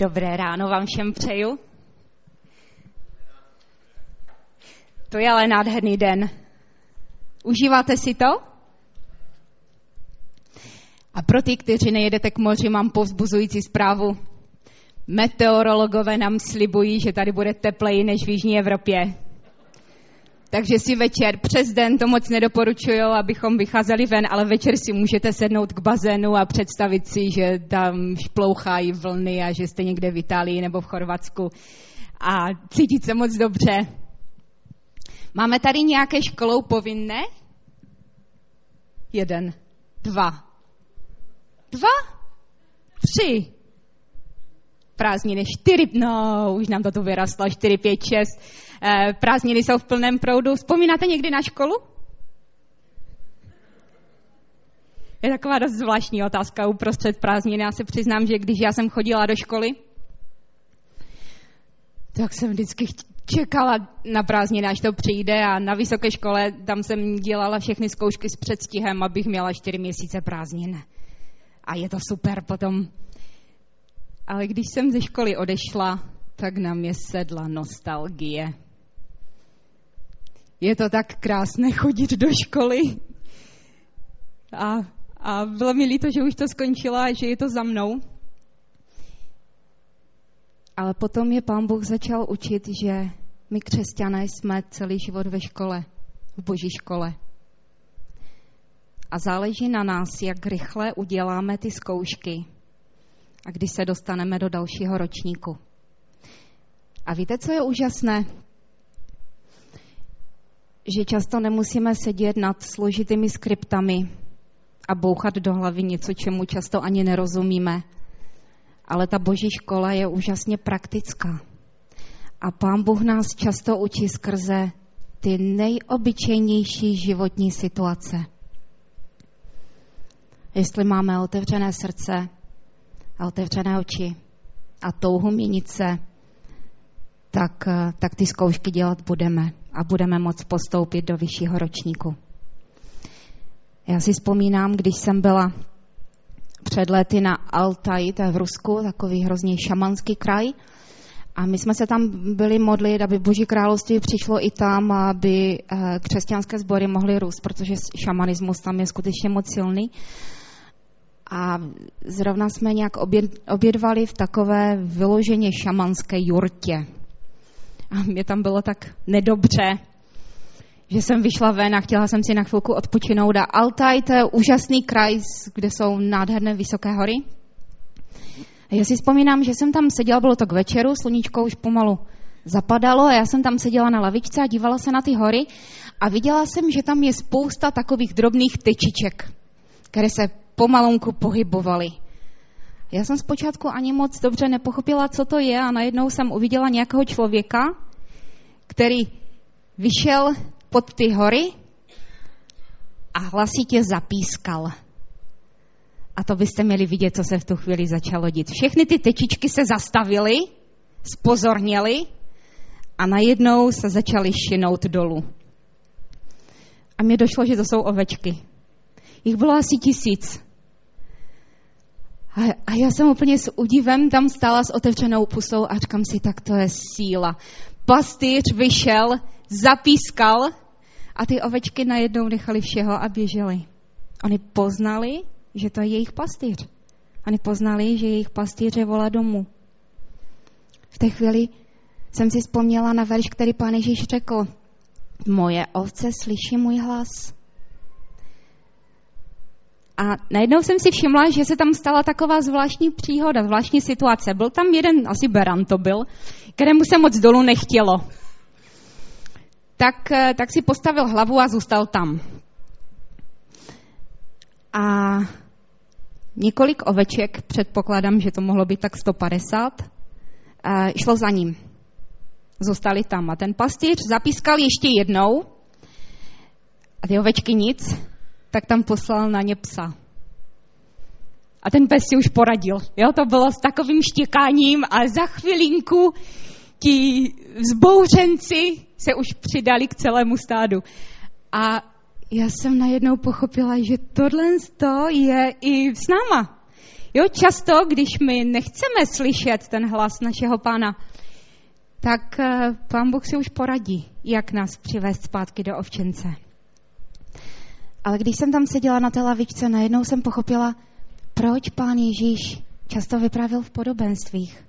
Dobré ráno vám všem přeju. To je ale nádherný den. Užíváte si to? A pro ty, kteří nejedete k moři, mám povzbuzující zprávu. Meteorologové nám slibují, že tady bude tepleji než v Jižní Evropě. Takže si večer přes den to moc nedoporučuju, abychom vycházeli ven, ale večer si můžete sednout k bazénu a představit si, že tam šplouchají vlny a že jste někde v Itálii nebo v Chorvatsku. A cítit se moc dobře. Máme tady nějaké školou povinné? Jeden, dva, dva, tři, prázdniny, čtyři, no, už nám to tu vyrastlo, čtyři, pět, šest, prázdniny jsou v plném proudu. Vzpomínáte někdy na školu? Je taková dost zvláštní otázka uprostřed prázdniny. Já se přiznám, že když já jsem chodila do školy, tak jsem vždycky čekala na prázdniny, až to přijde a na vysoké škole tam jsem dělala všechny zkoušky s předstihem, abych měla čtyři měsíce prázdnin. A je to super potom ale když jsem ze školy odešla, tak na mě sedla nostalgie. Je to tak krásné chodit do školy. A, a bylo mi líto, že už to skončila a že je to za mnou. Ale potom je pán Bůh začal učit, že my křesťané jsme celý život ve škole, v boží škole. A záleží na nás, jak rychle uděláme ty zkoušky, a když se dostaneme do dalšího ročníku. A víte, co je úžasné? Že často nemusíme sedět nad složitými skriptami a bouchat do hlavy něco, čemu často ani nerozumíme. Ale ta boží škola je úžasně praktická. A pán Bůh nás často učí skrze ty nejobyčejnější životní situace. Jestli máme otevřené srdce, a otevřené oči a touhu měnit se, tak, eh, tak ty zkoušky dělat budeme a budeme moct postoupit do vyššího ročníku. Já si vzpomínám, když jsem byla před lety na Altaj, to je v Rusku, takový hrozně šamanský kraj, a my jsme se tam byli modlit, aby Boží království přišlo i tam, aby eh, křesťanské sbory mohly růst, protože šamanismus tam je skutečně moc silný a zrovna jsme nějak obědvali v takové vyloženě šamanské jurtě. A mě tam bylo tak nedobře, že jsem vyšla ven a chtěla jsem si na chvilku odpočinout. A Altaj, to je úžasný kraj, kde jsou nádherné vysoké hory. A já si vzpomínám, že jsem tam seděla, bylo to k večeru, sluníčko už pomalu zapadalo a já jsem tam seděla na lavičce a dívala se na ty hory a viděla jsem, že tam je spousta takových drobných tečiček, které se pomalonku pohybovali. Já jsem zpočátku ani moc dobře nepochopila, co to je a najednou jsem uviděla nějakého člověka, který vyšel pod ty hory a hlasitě zapískal. A to byste měli vidět, co se v tu chvíli začalo dít. Všechny ty tečičky se zastavily, spozorněly a najednou se začaly šinout dolů. A mě došlo, že to jsou ovečky. Jich bylo asi tisíc. A, a já jsem úplně s udivem tam stála s otevřenou pusou a říkám si, tak to je síla. Pastýř vyšel, zapískal a ty ovečky najednou nechali všeho a běželi. Oni poznali, že to je jejich pastýř. Oni poznali, že jejich pastýř je volá domů. V té chvíli jsem si vzpomněla na verš, který pán Ježíš řekl. Moje ovce slyší můj hlas a najednou jsem si všimla, že se tam stala taková zvláštní příhoda, zvláštní situace. Byl tam jeden, asi Beran to byl, kterému se moc dolů nechtělo. Tak, eh, tak si postavil hlavu a zůstal tam. A několik oveček, předpokládám, že to mohlo být tak 150, eh, šlo za ním. Zůstali tam. A ten pastýř zapískal ještě jednou a ty ovečky nic tak tam poslal na ně psa. A ten pes si už poradil. Jo, to bylo s takovým štěkáním a za chvilinku ti zbouřenci se už přidali k celému stádu. A já jsem najednou pochopila, že tohle je i s náma. Jo, často, když my nechceme slyšet ten hlas našeho pána, tak eh, pán Bůh si už poradí, jak nás přivést zpátky do ovčence. Ale když jsem tam seděla na té lavičce, najednou jsem pochopila, proč pán Ježíš často vyprávěl v podobenstvích.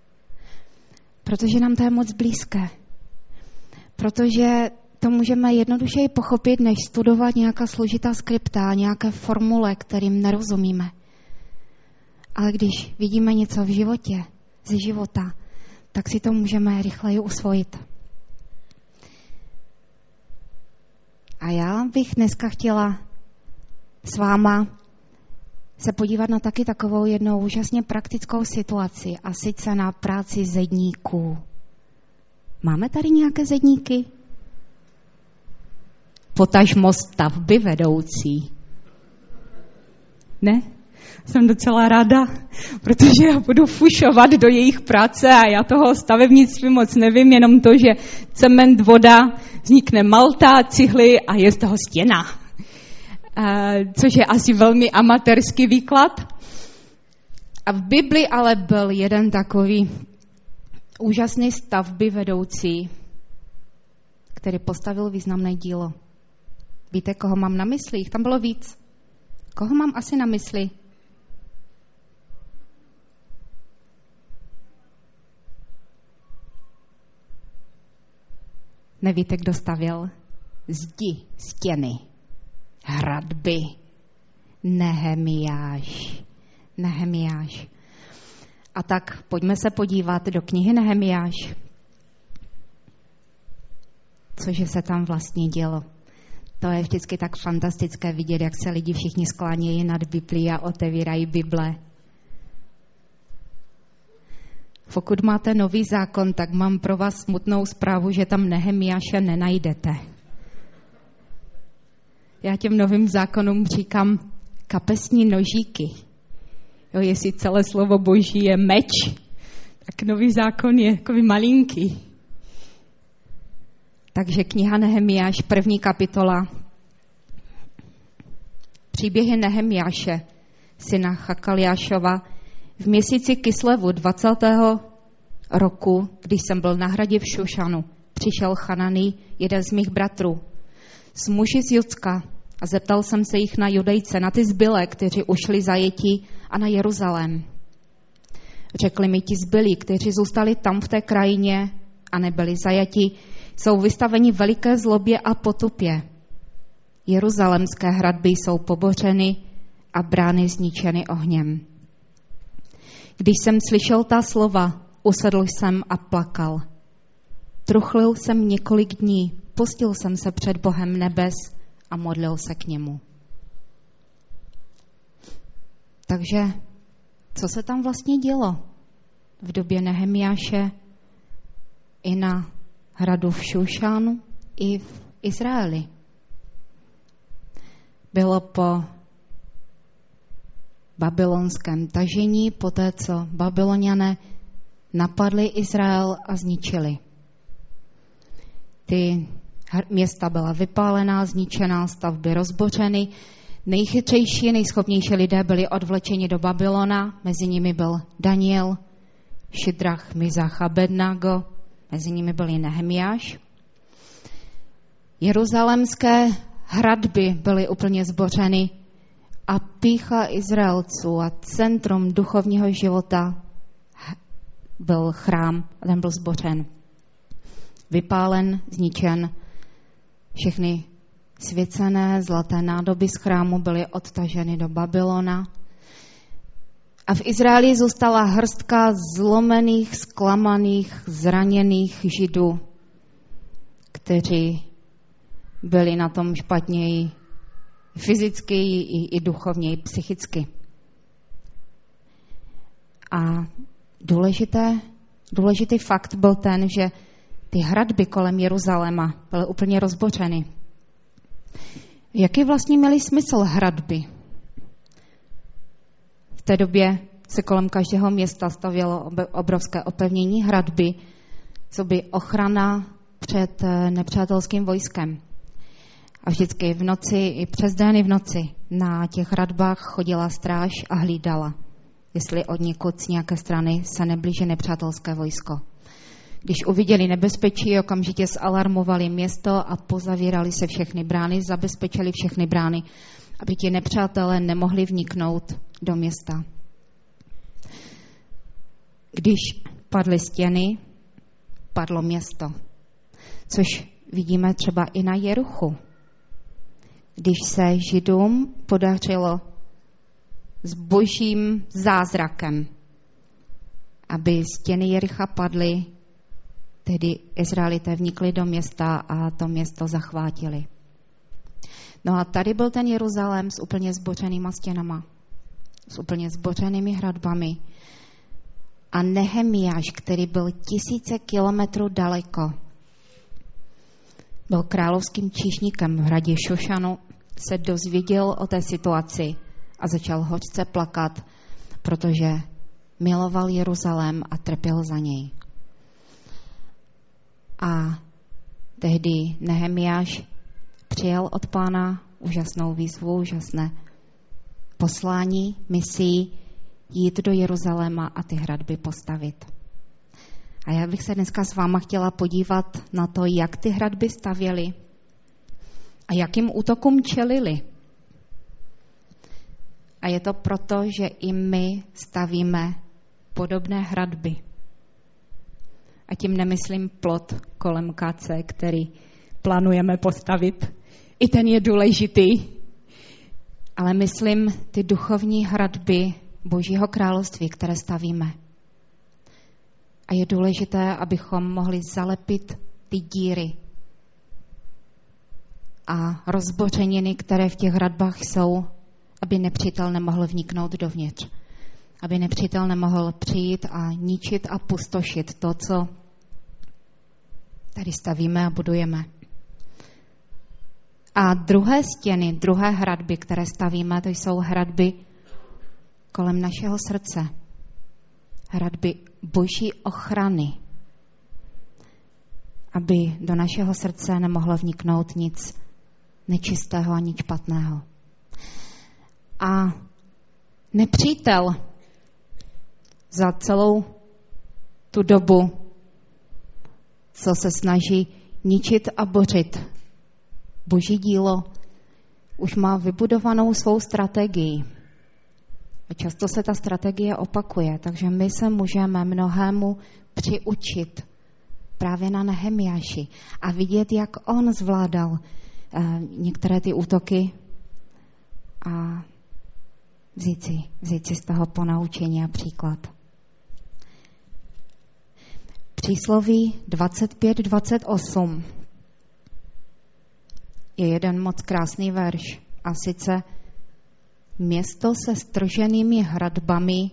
Protože nám to je moc blízké. Protože to můžeme jednodušeji pochopit, než studovat nějaká složitá skripta, nějaké formule, kterým nerozumíme. Ale když vidíme něco v životě, ze života, tak si to můžeme rychleji usvojit. A já bych dneska chtěla s váma se podívat na taky takovou jednou úžasně praktickou situaci a sice na práci zedníků. Máme tady nějaké zedníky? Potažmo stavby vedoucí. Ne? Jsem docela ráda, protože já budu fušovat do jejich práce a já toho stavebnictví moc nevím, jenom to, že cement, voda, vznikne malta, cihly a je z toho stěna. Což je asi velmi amatérský výklad. A v Bibli ale byl jeden takový úžasný stavby vedoucí, který postavil významné dílo. Víte, koho mám na mysli? Tam bylo víc. Koho mám asi na mysli? Nevíte, kdo stavěl? Zdi, stěny, hradby. Nehemiáš. Nehemiáš. A tak pojďme se podívat do knihy Nehemiáš. Cože se tam vlastně dělo. To je vždycky tak fantastické vidět, jak se lidi všichni sklánějí nad Biblí a otevírají Bible. Pokud máte nový zákon, tak mám pro vás smutnou zprávu, že tam Nehemiáše nenajdete. Já těm novým zákonům říkám kapesní nožíky. Jo, jestli celé slovo boží je meč, tak nový zákon je takový malinký. Takže kniha Nehemiáš, první kapitola. Příběhy Nehemiáše, syna Chakaliášova, v měsíci Kislevu 20. roku, když jsem byl na hradě v Šušanu, přišel Chananý, jeden z mých bratrů, s muži z Judska a zeptal jsem se jich na judejce, na ty zbylé, kteří ušli zajetí a na Jeruzalém. Řekli mi ti zbylí, kteří zůstali tam v té krajině a nebyli zajati, jsou vystaveni veliké zlobě a potupě. Jeruzalemské hradby jsou pobořeny a brány zničeny ohněm. Když jsem slyšel ta slova, usedl jsem a plakal. Truchlil jsem několik dní, pustil jsem se před Bohem nebes a modlil se k němu. Takže co se tam vlastně dělo v době Nehemiáše i na hradu v Šušánu i v Izraeli? Bylo po babylonském tažení, poté co babyloniané napadli Izrael a zničili. Ty města byla vypálená, zničená, stavby rozbořeny. Nejchytřejší, nejschopnější lidé byli odvlečeni do Babylona, mezi nimi byl Daniel, Šidrach, Mizach a Bednago, mezi nimi byl i Nehemiáš. Jeruzalemské hradby byly úplně zbořeny a pícha Izraelců a centrum duchovního života byl chrám ten byl zbořen. Vypálen, zničen, všechny svěcené zlaté nádoby z chrámu byly odtaženy do Babylona. A v Izraeli zůstala hrstka zlomených, zklamaných, zraněných židů, kteří byli na tom špatněji fyzicky i, i duchovně, i psychicky. A důležité, důležitý fakt byl ten, že ty hradby kolem Jeruzaléma byly úplně rozbořeny. Jaký vlastně měly smysl hradby? V té době se kolem každého města stavělo obrovské opevnění hradby, co by ochrana před eh, nepřátelským vojskem. A vždycky v noci, i přes den i v noci, na těch hradbách chodila stráž a hlídala, jestli od někud z nějaké strany se neblíží nepřátelské vojsko. Když uviděli nebezpečí, okamžitě zalarmovali město a pozavírali se všechny brány, zabezpečili všechny brány, aby ti nepřátelé nemohli vniknout do města. Když padly stěny, padlo město. Což vidíme třeba i na Jeruchu. Když se Židům podařilo s božím zázrakem, aby stěny Jericha padly, tedy Izraelité vnikli do města a to město zachvátili. No a tady byl ten Jeruzalém s úplně zbořenýma stěnama, s úplně zbořenými hradbami. A Nehemiáš, který byl tisíce kilometrů daleko, byl královským číšníkem v hradě Šošanu, se dozvěděl o té situaci a začal hořce plakat, protože miloval Jeruzalém a trpěl za něj. A tehdy Nehemiáš přijal od pána úžasnou výzvu, úžasné poslání, misí jít do Jeruzaléma a ty hradby postavit. A já bych se dneska s váma chtěla podívat na to, jak ty hradby stavěly a jakým útokům čelili. A je to proto, že i my stavíme podobné hradby. A tím nemyslím plot kolem KC, který plánujeme postavit. I ten je důležitý. Ale myslím ty duchovní hradby Božího království, které stavíme. A je důležité, abychom mohli zalepit ty díry a rozbořeniny, které v těch hradbách jsou, aby nepřítel nemohl vniknout dovnitř. Aby nepřítel nemohl přijít a ničit a pustošit to, co tady stavíme a budujeme. A druhé stěny, druhé hradby, které stavíme, to jsou hradby kolem našeho srdce. Hradby boží ochrany, aby do našeho srdce nemohlo vniknout nic nečistého ani špatného. A nepřítel za celou tu dobu, co se snaží ničit a bořit boží dílo, už má vybudovanou svou strategii. A často se ta strategie opakuje, takže my se můžeme mnohému přiučit právě na Nehemiáši a vidět, jak on zvládal uh, některé ty útoky a vzít si, vzít si z toho ponaučení a příklad. Přísloví 25-28 je jeden moc krásný verš a sice Město se strženými hradbami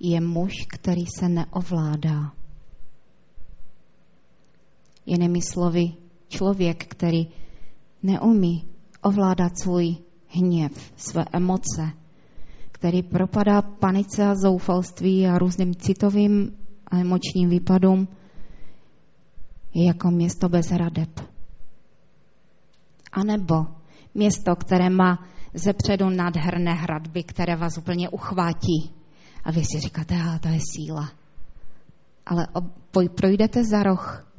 je muž, který se neovládá. Jinými slovy, člověk, který neumí ovládat svůj hněv, své emoce, který propadá panice a zoufalství a různým citovým a emočním výpadům, je jako město bez hradeb. A nebo město, které má zepředu nádherné hradby, které vás úplně uchvátí. A vy si říkáte, a to je síla. Ale projdete za roh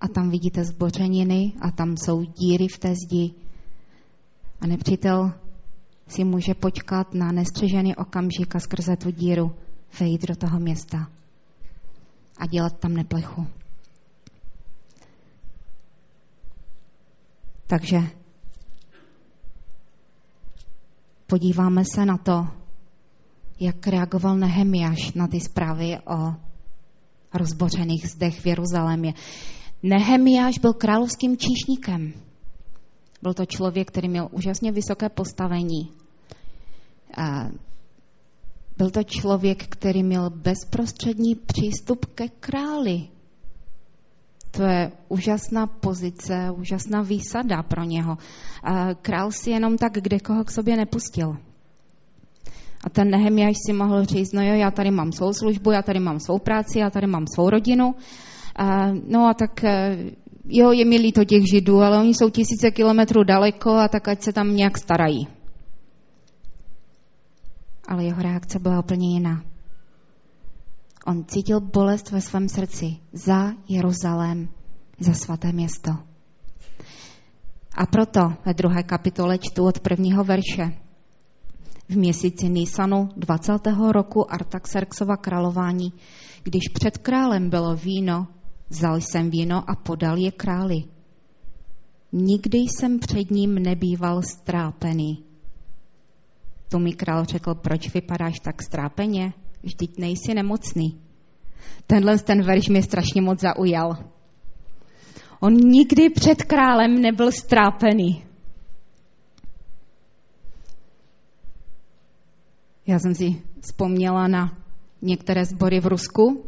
a tam vidíte zbořeniny a tam jsou díry v té zdi. A nepřítel si může počkat na nestřežený okamžik a skrze tu díru vejít do toho města a dělat tam neplechu. Takže podíváme se na to, jak reagoval Nehemiáš na ty zprávy o rozbořených zdech v Jeruzalémě. Nehemiáš byl královským číšníkem. Byl to člověk, který měl úžasně vysoké postavení. Byl to člověk, který měl bezprostřední přístup ke králi. To je úžasná pozice, úžasná výsada pro něho. Král si jenom tak kde koho k sobě nepustil. A ten Nehemiáš si mohl říct, no jo, já tady mám svou službu, já tady mám svou práci, já tady mám svou rodinu. No a tak e, jo, je mi líto těch židů, ale oni jsou tisíce kilometrů daleko a tak ať se tam nějak starají. Ale jeho reakce byla úplně jiná. On cítil bolest ve svém srdci za Jeruzalém, za svaté město. A proto ve druhé kapitole čtu od prvního verše. V měsíci Nisanu 20. roku Artaxerxova králování, když před králem bylo víno, vzal jsem víno a podal je králi. Nikdy jsem před ním nebýval strápený. To mi král řekl, proč vypadáš tak strápeně? Vždyť nejsi nemocný. Tenhle ten verš mě strašně moc zaujal. On nikdy před králem nebyl strápený. Já jsem si vzpomněla na některé sbory v Rusku,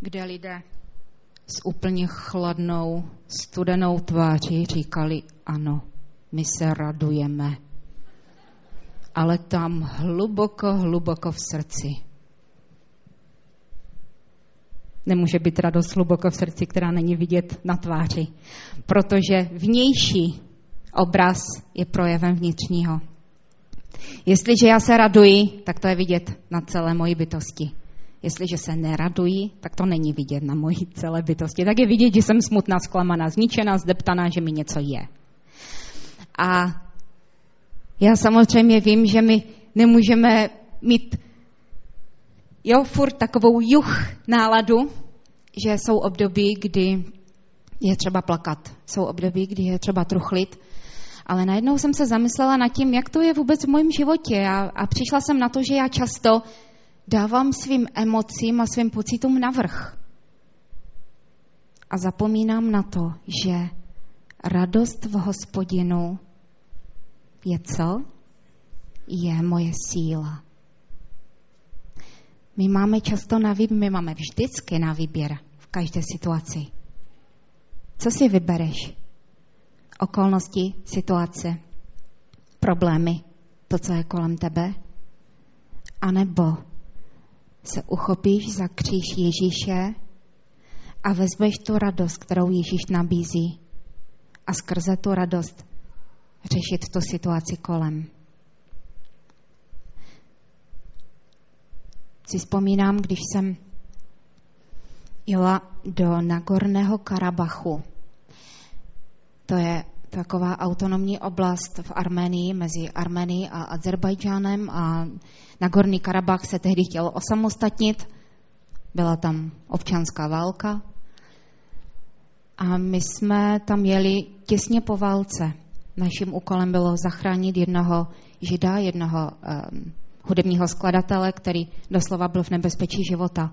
kde lidé s úplně chladnou, studenou tváří říkali ano, my se radujeme. Ale tam hluboko, hluboko v srdci. Nemůže být radost hluboko v srdci, která není vidět na tváři, protože vnější obraz je projevem vnitřního. Jestliže já se raduji, tak to je vidět na celé mojí bytosti. Jestliže se neraduji, tak to není vidět na mojí celé bytosti. Tak je vidět, že jsem smutná, zklamaná, zničená, zdeptaná, že mi něco je. A já samozřejmě vím, že my nemůžeme mít jo, furt takovou juch náladu, že jsou období, kdy je třeba plakat. Jsou období, kdy je třeba truchlit. Ale najednou jsem se zamyslela nad tím, jak to je vůbec v mém životě. A, a přišla jsem na to, že já často dávám svým emocím a svým pocitům navrh. A zapomínám na to, že radost v hospodinu je co? Je moje síla. My máme často na výběr, my máme vždycky na výběr v každé situaci. Co si vybereš? Okolnosti, situace, problémy, to, co je kolem tebe? A nebo se uchopíš za kříž Ježíše a vezmeš tu radost, kterou Ježíš nabízí a skrze tu radost řešit tu situaci kolem. Si vzpomínám, když jsem jela do Nagorného Karabachu. To je taková autonomní oblast v Armenii, mezi Armenií a Azerbajdžánem a Nagorný Karabach se tehdy chtěl osamostatnit. Byla tam občanská válka. A my jsme tam jeli těsně po válce. Naším úkolem bylo zachránit jednoho žida, jednoho um, hudebního skladatele, který doslova byl v nebezpečí života.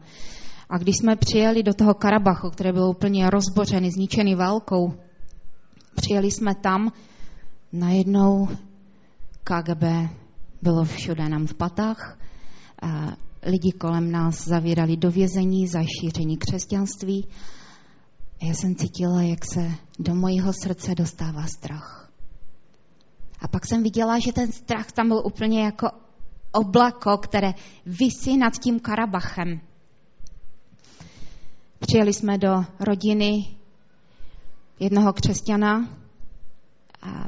A když jsme přijeli do toho Karabachu, který byl úplně rozbořený, zničený válkou, přijeli jsme tam, najednou KGB bylo všude nám v patách, a lidi kolem nás zavírali do vězení za šíření křesťanství. Já jsem cítila, jak se do mojeho srdce dostává strach. A pak jsem viděla, že ten strach tam byl úplně jako oblako, které visí nad tím Karabachem. Přijeli jsme do rodiny jednoho křesťana, a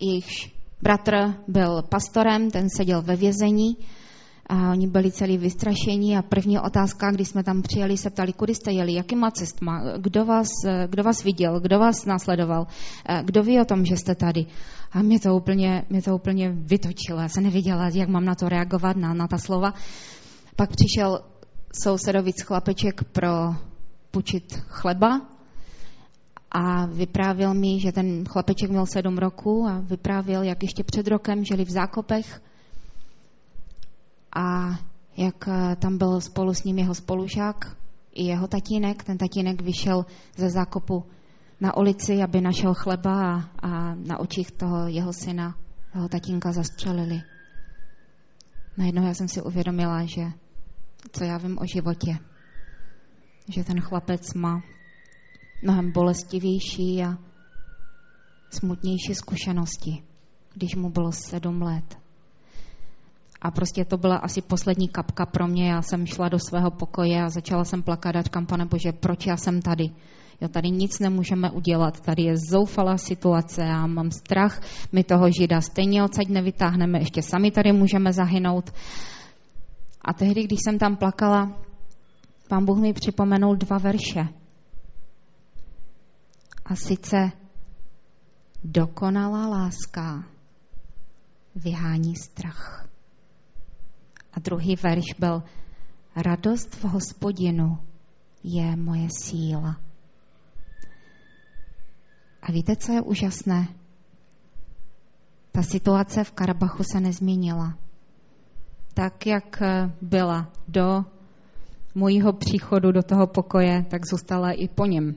jejichž bratr byl pastorem, ten seděl ve vězení a oni byli celý vystrašení a první otázka, když jsme tam přijeli, se ptali, kudy jste jeli, jakýma cestma, kdo vás, kdo vás viděl, kdo vás následoval, kdo ví o tom, že jste tady. A mě to úplně, mě to úplně vytočilo, já jsem nevěděla, jak mám na to reagovat, na, na ta slova. Pak přišel sousedovic chlapeček pro pučit chleba a vyprávěl mi, že ten chlapeček měl sedm roku a vyprávěl, jak ještě před rokem žili v zákopech a jak eh, tam byl spolu s ním jeho spolužák i jeho tatínek. Ten tatínek vyšel ze zákopu na ulici, aby našel chleba a, a na očích toho jeho syna, toho tatínka zastřelili. Najednou já jsem si uvědomila, že co já vím o životě, že ten chlapec má mnohem bolestivější a smutnější zkušenosti, když mu bylo sedm let. A prostě to byla asi poslední kapka pro mě. Já jsem šla do svého pokoje a začala jsem plakat a říkám, pane Bože, proč já jsem tady? Jo, tady nic nemůžeme udělat, tady je zoufalá situace, já mám strach, my toho žida stejně odsaď nevytáhneme, ještě sami tady můžeme zahynout. A tehdy, když jsem tam plakala, pán Bůh mi připomenul dva verše. A sice dokonalá láska vyhání strach. A druhý verš byl radost v hospodinu je moje síla. A víte, co je úžasné? Ta situace v Karabachu se nezměnila. Tak, jak byla do mojího příchodu do toho pokoje, tak zůstala i po něm.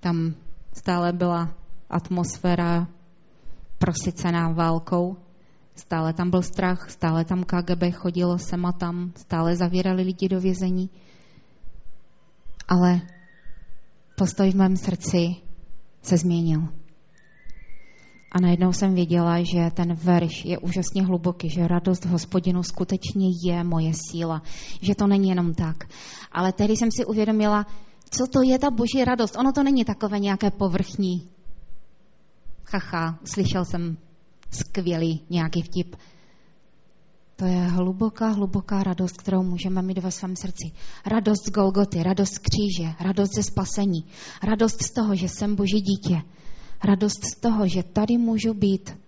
Tam stále byla atmosféra prosycená válkou, stále tam byl strach, stále tam KGB chodilo sem a tam, stále zavírali lidi do vězení. Ale postoj v mém srdci se změnil. A najednou jsem věděla, že ten verš je úžasně hluboký, že radost hospodinu skutečně je moje síla, že to není jenom tak. Ale tehdy jsem si uvědomila, co to je ta boží radost. Ono to není takové nějaké povrchní. Chacha, slyšel jsem skvělý nějaký vtip. To je hluboká, hluboká radost, kterou můžeme mít ve svém srdci. Radost z Golgoty, radost z kříže, radost ze spasení, radost z toho, že jsem Boží dítě, radost z toho, že tady můžu být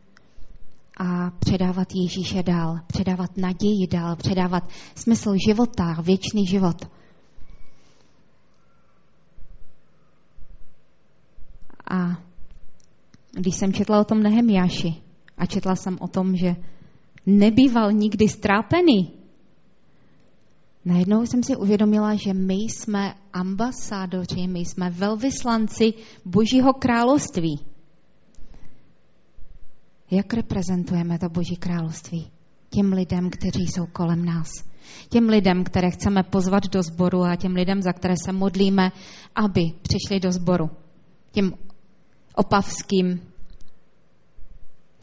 a předávat Ježíše dál, předávat naději dál, předávat smysl života, věčný život. A když jsem četla o tom Nehemiáši a četla jsem o tom, že nebýval nikdy strápený, najednou jsem si uvědomila, že my jsme ambasádoři, my jsme velvyslanci Božího království. Jak reprezentujeme to Boží království? Těm lidem, kteří jsou kolem nás. Těm lidem, které chceme pozvat do sboru a těm lidem, za které se modlíme, aby přišli do sboru. Těm opavským,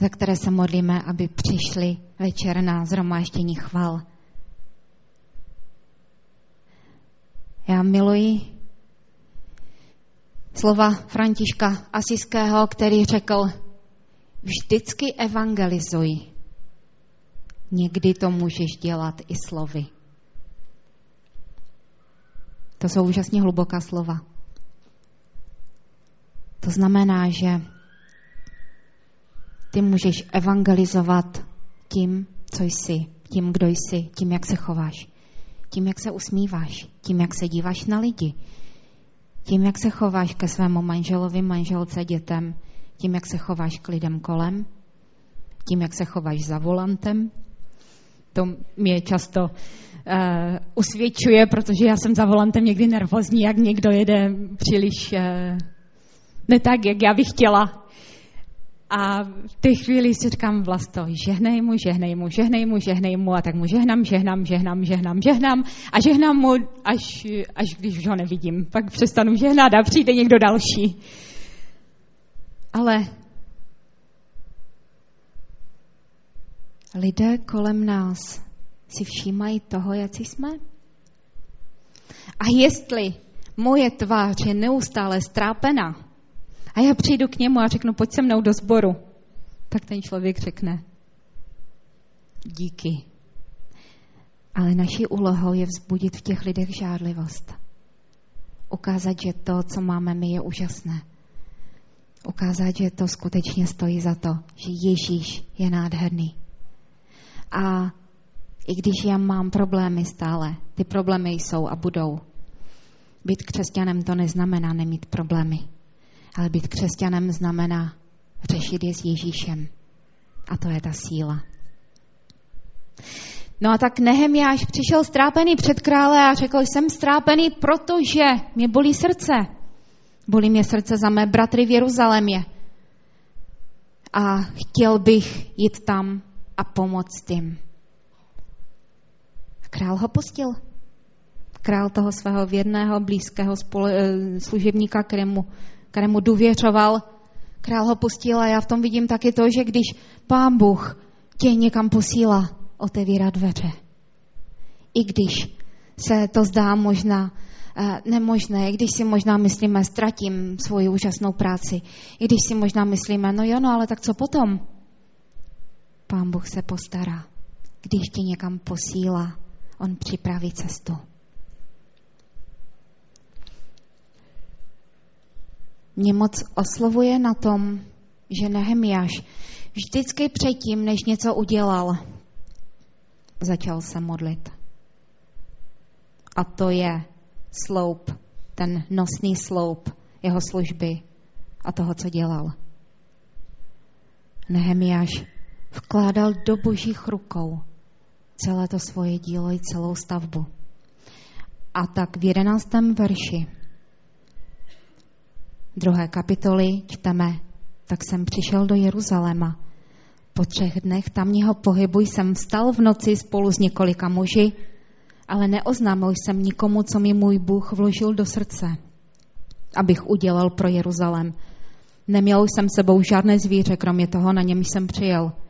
za které se modlíme, aby přišli večer na zhromáždění chval. Já miluji slova Františka Asiského, který řekl, vždycky evangelizuj. Někdy to můžeš dělat i slovy. To jsou úžasně hluboká slova. To znamená, že ty můžeš evangelizovat tím, co jsi, tím, kdo jsi, tím, jak se chováš, tím, jak se usmíváš, tím, jak se díváš na lidi, tím, jak se chováš ke svému manželovi, manželce, dětem, tím, jak se chováš k lidem kolem, tím, jak se chováš za volantem. To mě často uh, usvědčuje, protože já jsem za volantem někdy nervózní, jak někdo jede příliš uh, ne tak, jak já bych chtěla. A v té chvíli si říkám vlasto, žehnej mu, žehnej mu, žehnej mu, žehnej mu a tak mu žehnám, žehnám, žehnám, žehnám, žehnám a žehnám mu, až, až když ho nevidím. Pak přestanu žehnat a přijde někdo další. Ale lidé kolem nás si všímají toho, jak jsme. A jestli moje tvář je neustále strápená, a já přijdu k němu a řeknu, pojď se mnou do sboru. Tak ten člověk řekne, díky. Ale naší úlohou je vzbudit v těch lidech žádlivost. Ukázat, že to, co máme my, je úžasné. Ukázat, že to skutečně stojí za to, že Ježíš je nádherný. A i když já mám problémy stále, ty problémy jsou a budou. Být křesťanem to neznamená nemít problémy. Ale být křesťanem znamená řešit je s Ježíšem. A to je ta síla. No a tak Nehemiáš přišel strápený před krále a řekl, jsem strápený, protože mě bolí srdce. Bolí mě srdce za mé bratry v Jeruzalémě. A chtěl bych jít tam a pomoct jim. Král ho pustil. Král toho svého věrného, blízkého spole, eh, služebníka, kterému kterému důvěřoval, král ho pustil a já v tom vidím taky to, že když pán Bůh tě někam posílá, otevírá dveře. I když se to zdá možná eh, nemožné, i když si možná myslíme, ztratím svoji úžasnou práci, i když si možná myslíme, no jo, no ale tak co potom? Pán Bůh se postará. Když tě někam posílá, on připraví cestu. Mě moc oslovuje na tom, že Nehemiáš vždycky předtím, než něco udělal, začal se modlit. A to je sloup, ten nosný sloup jeho služby a toho, co dělal. Nehemiáš vkládal do božích rukou celé to svoje dílo i celou stavbu. A tak v jedenáctém verši druhé kapitoly čteme, tak jsem přišel do Jeruzaléma. Po třech dnech tamního pohybu jsem vstal v noci spolu s několika muži, ale neoznámil jsem nikomu, co mi můj Bůh vložil do srdce, abych udělal pro Jeruzalém. Neměl jsem sebou žádné zvíře, kromě toho, na něm jsem přijel –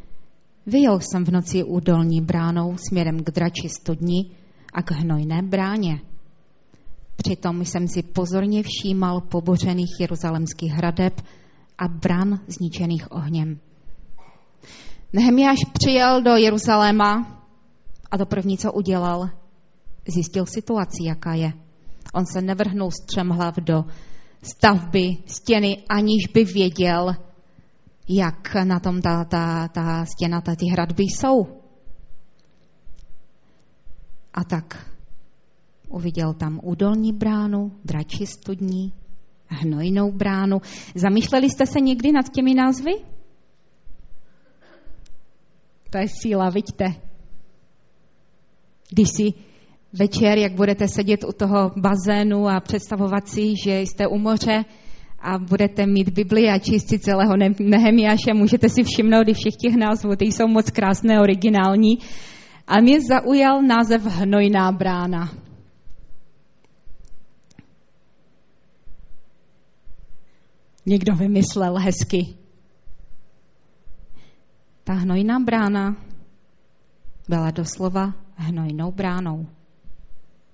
Vyjel jsem v noci údolní bránou směrem k drači studni a k hnojné bráně. Přitom jsem si pozorně všímal pobořených jeruzalemských hradeb a bran zničených ohněm. Nehemiáš přijel do Jeruzaléma a to první, co udělal, zjistil situaci, jaká je. On se nevrhnul střemhlav do stavby stěny, aniž by věděl, jak na tom ta, ta, ta stěna, ta, ty hradby jsou. A tak uviděl tam údolní bránu, drači studní, hnojnou bránu. Zamýšleli jste se někdy nad těmi názvy? To je síla, vidíte. Když si večer, jak budete sedět u toho bazénu a představovat si, že jste u moře, a budete mít Bibli a číst celého Nehemiáše, můžete si všimnout i všech těch názvů, ty jsou moc krásné, originální. A mě zaujal název Hnojná brána. Někdo vymyslel hezky. Ta hnojná brána byla doslova hnojnou bránou.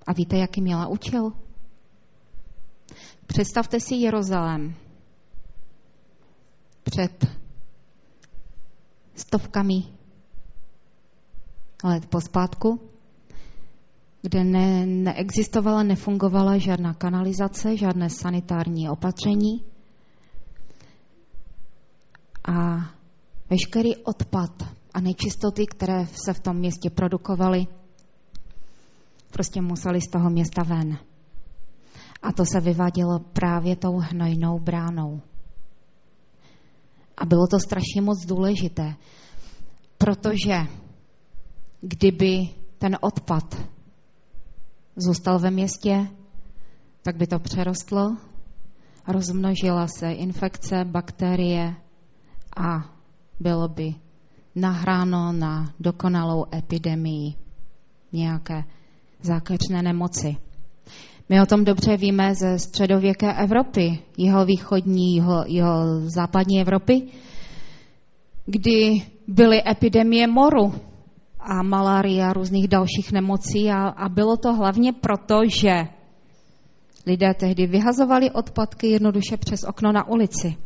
A víte, jaký měla účel? Představte si Jeruzalém před stovkami let pospátku, kde ne, neexistovala, nefungovala žádná kanalizace, žádné sanitární opatření a veškerý odpad a nečistoty, které se v tom městě produkovaly, prostě museli z toho města ven. A to se vyvádělo právě tou hnojnou bránou. A bylo to strašně moc důležité, protože kdyby ten odpad zůstal ve městě, tak by to přerostlo, rozmnožila se infekce, bakterie a bylo by nahráno na dokonalou epidemii nějaké zákeřné nemoci. My o tom dobře víme ze středověké Evropy, jeho východní, jeho, jeho západní Evropy, kdy byly epidemie moru a malárie a různých dalších nemocí a, a bylo to hlavně proto, že lidé tehdy vyhazovali odpadky jednoduše přes okno na ulici.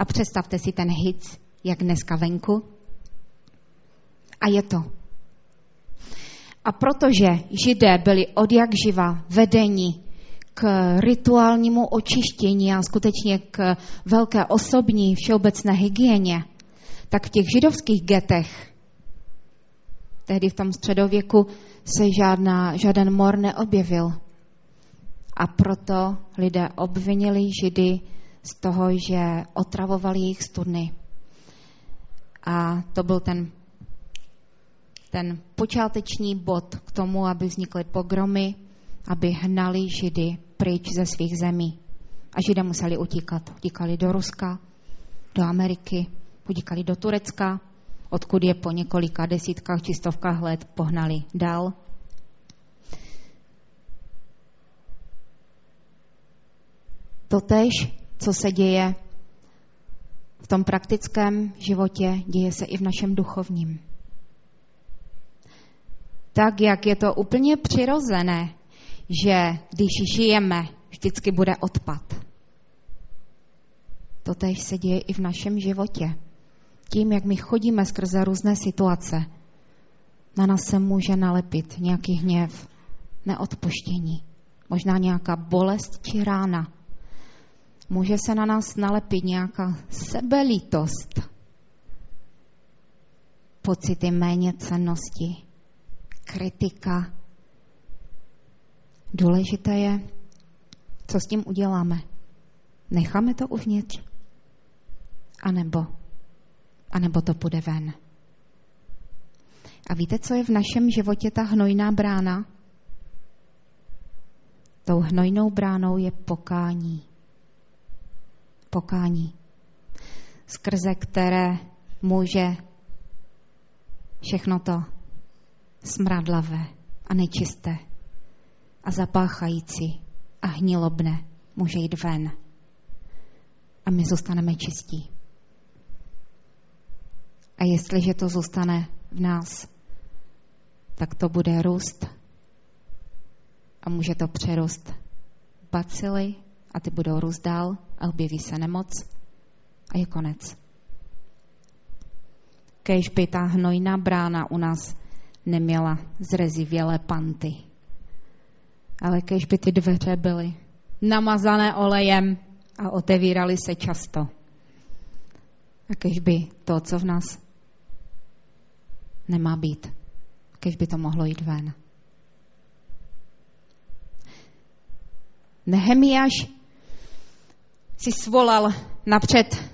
A představte si ten hit, jak dneska venku. A je to a protože židé byli od jak živa vedeni k rituálnímu očištění a skutečně k velké osobní všeobecné hygieně, tak v těch židovských getech, tehdy v tom středověku, se žádná, žádný mor neobjevil. A proto lidé obvinili židy z toho, že otravovali jejich studny. A to byl ten ten počáteční bod k tomu, aby vznikly pogromy, aby hnali Židy pryč ze svých zemí. A Židé museli utíkat. Utíkali do Ruska, do Ameriky, utíkali do Turecka, odkud je po několika desítkách či stovkách let pohnali dál. Totež, co se děje v tom praktickém životě, děje se i v našem duchovním tak, jak je to úplně přirozené, že když žijeme, vždycky bude odpad. To tež se děje i v našem životě. Tím, jak my chodíme skrze různé situace, na nás se může nalepit nějaký hněv, neodpuštění, možná nějaká bolest či rána. Může se na nás nalepit nějaká sebelítost, pocity méně cennosti, kritika. Důležité je, co s tím uděláme. Necháme to uvnitř? A nebo, a nebo to půjde ven? A víte, co je v našem životě ta hnojná brána? Tou hnojnou bránou je pokání. Pokání, skrze které může všechno to smradlavé a nečisté a zapáchající a hnilobné může jít ven. A my zůstaneme čistí. A jestliže to zůstane v nás, tak to bude růst a může to přerůst bacily a ty budou růst dál a objeví se nemoc a je konec. Kež by ta hnojná brána u nás neměla zrezivělé panty, ale kež by ty dveře byly namazané olejem a otevíraly se často. A kež by to, co v nás nemá být, kež by to mohlo jít ven. Nehemiáš si svolal napřed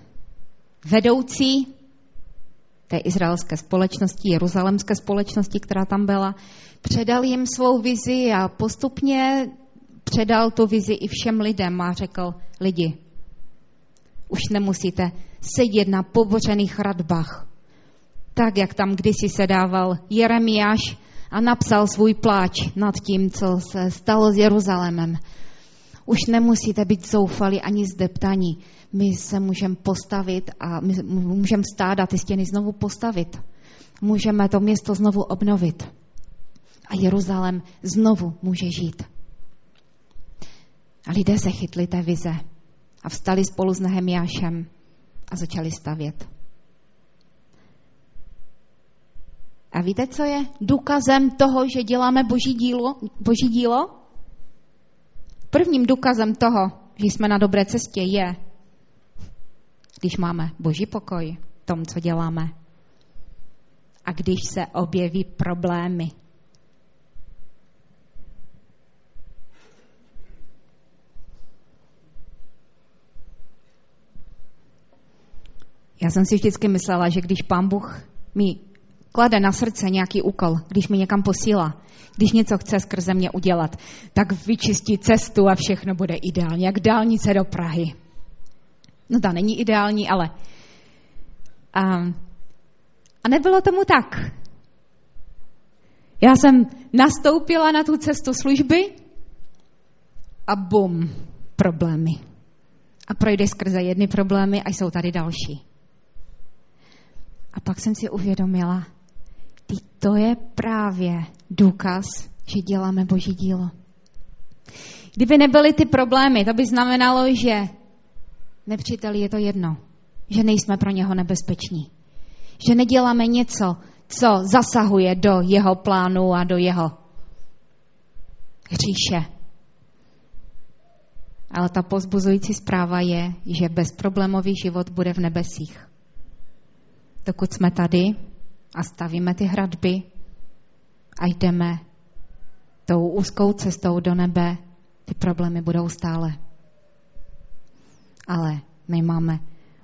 vedoucí té izraelské společnosti, jeruzalemské společnosti, která tam byla, předal jim svou vizi a postupně předal tu vizi i všem lidem a řekl, lidi, už nemusíte sedět na pobořených radbách, tak jak tam kdysi sedával Jeremiáš a napsal svůj pláč nad tím, co se stalo s Jeruzalémem. Už nemusíte být zoufali ani zdeptaní. My se můžeme postavit a my můžeme stát a ty stěny znovu postavit. Můžeme to město znovu obnovit. A Jeruzalém znovu může žít. A lidé se chytli té vize a vstali spolu s Nehemiášem a začali stavět. A víte, co je důkazem toho, že děláme boží dílo? Boží dílo? Prvním důkazem toho, že jsme na dobré cestě, je, když máme boží pokoj v tom, co děláme. A když se objeví problémy. Já jsem si vždycky myslela, že když pán Bůh mi klade na srdce nějaký úkol, když mi někam posílá, když něco chce skrze mě udělat, tak vyčistí cestu a všechno bude ideální, jak dálnice do Prahy. No ta není ideální, ale... A, a nebylo tomu tak. Já jsem nastoupila na tu cestu služby a bum, problémy. A projde skrze jedny problémy a jsou tady další. A pak jsem si uvědomila, ty to je právě důkaz, že děláme boží dílo. Kdyby nebyly ty problémy, to by znamenalo, že nepříteli je to jedno, že nejsme pro něho nebezpeční. Že neděláme něco, co zasahuje do jeho plánu a do jeho hříše. Ale ta pozbuzující zpráva je, že bezproblémový život bude v nebesích. Dokud jsme tady, a stavíme ty hradby a jdeme tou úzkou cestou do nebe, ty problémy budou stále. Ale my máme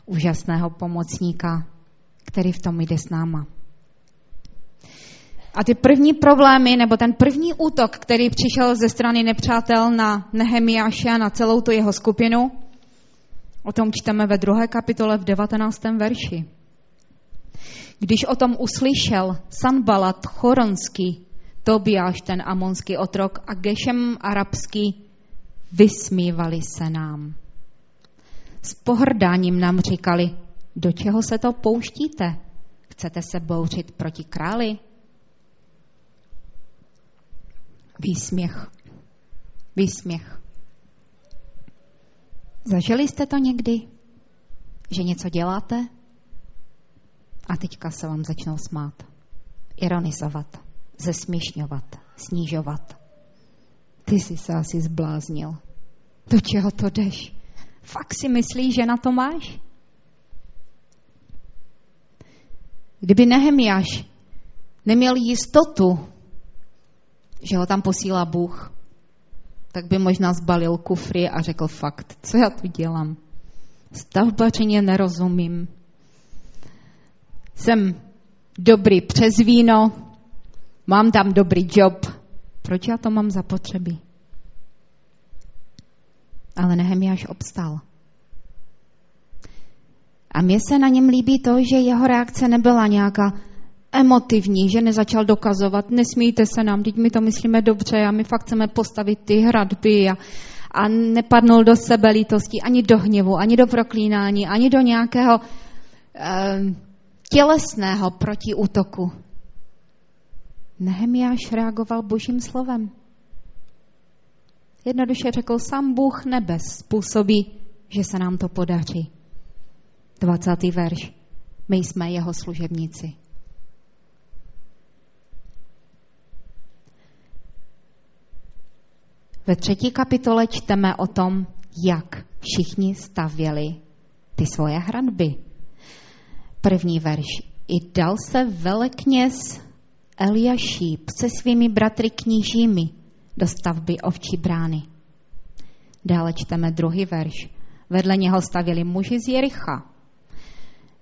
úžasného pomocníka, který v tom jde s náma. A ty první problémy, nebo ten první útok, který přišel ze strany nepřátel na Nehemiáše a na celou tu jeho skupinu, o tom čteme ve druhé kapitole v 19. verši. Když o tom uslyšel Sanbalat Choronský, Tobiáš ten amonský otrok a Gešem arabský, vysmívali se nám. S pohrdáním nám říkali, do čeho se to pouštíte? Chcete se bouřit proti králi? Výsměch. výsměch. Zažili jste to někdy? Že něco děláte a teďka se vám začnou smát, ironizovat, zesměšňovat, snižovat. Ty jsi se asi zbláznil. Do čeho to jdeš? Fakt si myslíš, že na to máš? Kdyby Nehemiáš neměl jistotu, že ho tam posílá Bůh, tak by možná zbalil kufry a řekl fakt, co já tu dělám. Stavbařině nerozumím. Jsem dobrý přes víno, mám tam dobrý job. Proč já to mám zapotřebí? Ale Nehemiáš obstal. A mně se na něm líbí to, že jeho reakce nebyla nějaká emotivní, že nezačal dokazovat, nesmíte se nám, teď my to myslíme dobře a my fakt chceme postavit ty hradby a, a nepadnul do sebe lítosti ani do hněvu, ani do proklínání, ani do nějakého eh, tělesného protiútoku. Nehemiáš reagoval božím slovem. Jednoduše řekl, sám Bůh nebes způsobí, že se nám to podaří. 20. verš. My jsme jeho služebníci. Ve třetí kapitole čteme o tom, jak všichni stavěli ty svoje hradby. První verš. I dal se velekněz Eliašíp se svými bratry knížími do stavby ovčí brány. Dále čteme druhý verš. Vedle něho stavěli muži z Jericha.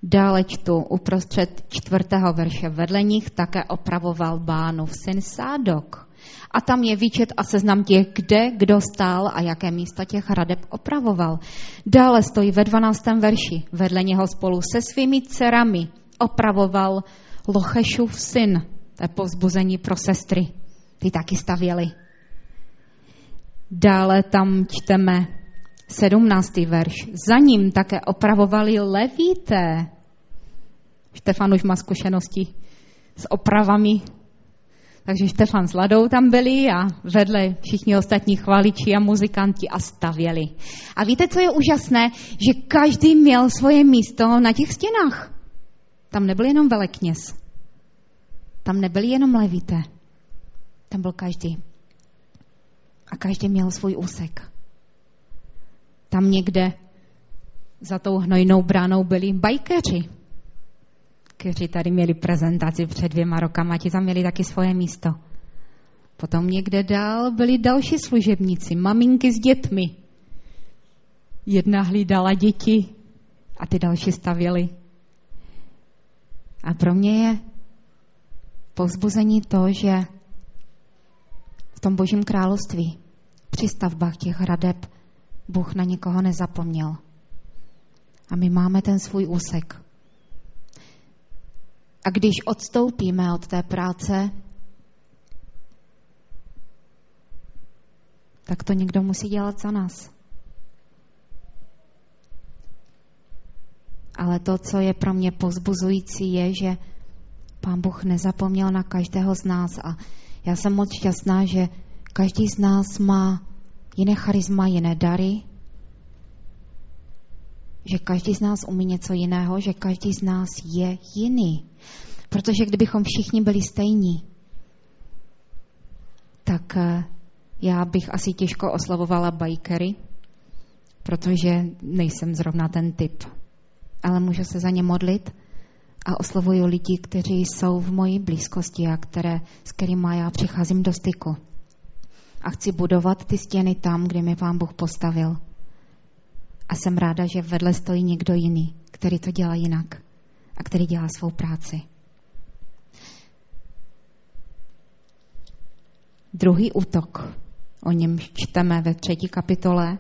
Dále čtu uprostřed čtvrtého verše. Vedle nich také opravoval v syn Sádok. A tam je výčet a seznam těch, kde kdo stál a jaké místa těch hradeb opravoval. Dále stojí ve 12. verši. Vedle něho spolu se svými dcerami opravoval Lochešův syn. To je povzbuzení pro sestry. Ty taky stavěli. Dále tam čteme 17. verš. Za ním také opravovali levíté. Štefan už má zkušenosti s opravami takže Štefan s Ladou tam byli a vedle všichni ostatní chvaliči a muzikanti a stavěli. A víte, co je úžasné? Že každý měl svoje místo na těch stěnách. Tam nebyl jenom velekněz. Tam nebyli jenom levité. Tam byl každý. A každý měl svůj úsek. Tam někde za tou hnojnou bránou byli bajkeři kteří tady měli prezentaci před dvěma rokama, ti tam měli taky svoje místo. Potom někde dál byli další služebníci, maminky s dětmi. Jedna hlídala děti a ty další stavěli. A pro mě je povzbuzení to, že v tom božím království, při stavbách těch hradeb, Bůh na nikoho nezapomněl. A my máme ten svůj úsek. A když odstoupíme od té práce, tak to někdo musí dělat za nás. Ale to, co je pro mě pozbuzující, je, že Pán Bůh nezapomněl na každého z nás a já jsem moc šťastná, že každý z nás má jiné charisma, jiné dary, že každý z nás umí něco jiného, že každý z nás je jiný. Protože kdybychom všichni byli stejní, tak eh, já bych asi těžko oslavovala bajkery, protože nejsem zrovna ten typ. Ale můžu se za ně modlit a oslovuju lidi, kteří jsou v mojí blízkosti a které, s kterými já přicházím do styku. A chci budovat ty stěny tam, kde mi Pán Bůh postavil. A jsem ráda, že vedle stojí někdo jiný, který to dělá jinak a který dělá svou práci. Druhý útok, o něm čteme ve třetí kapitole,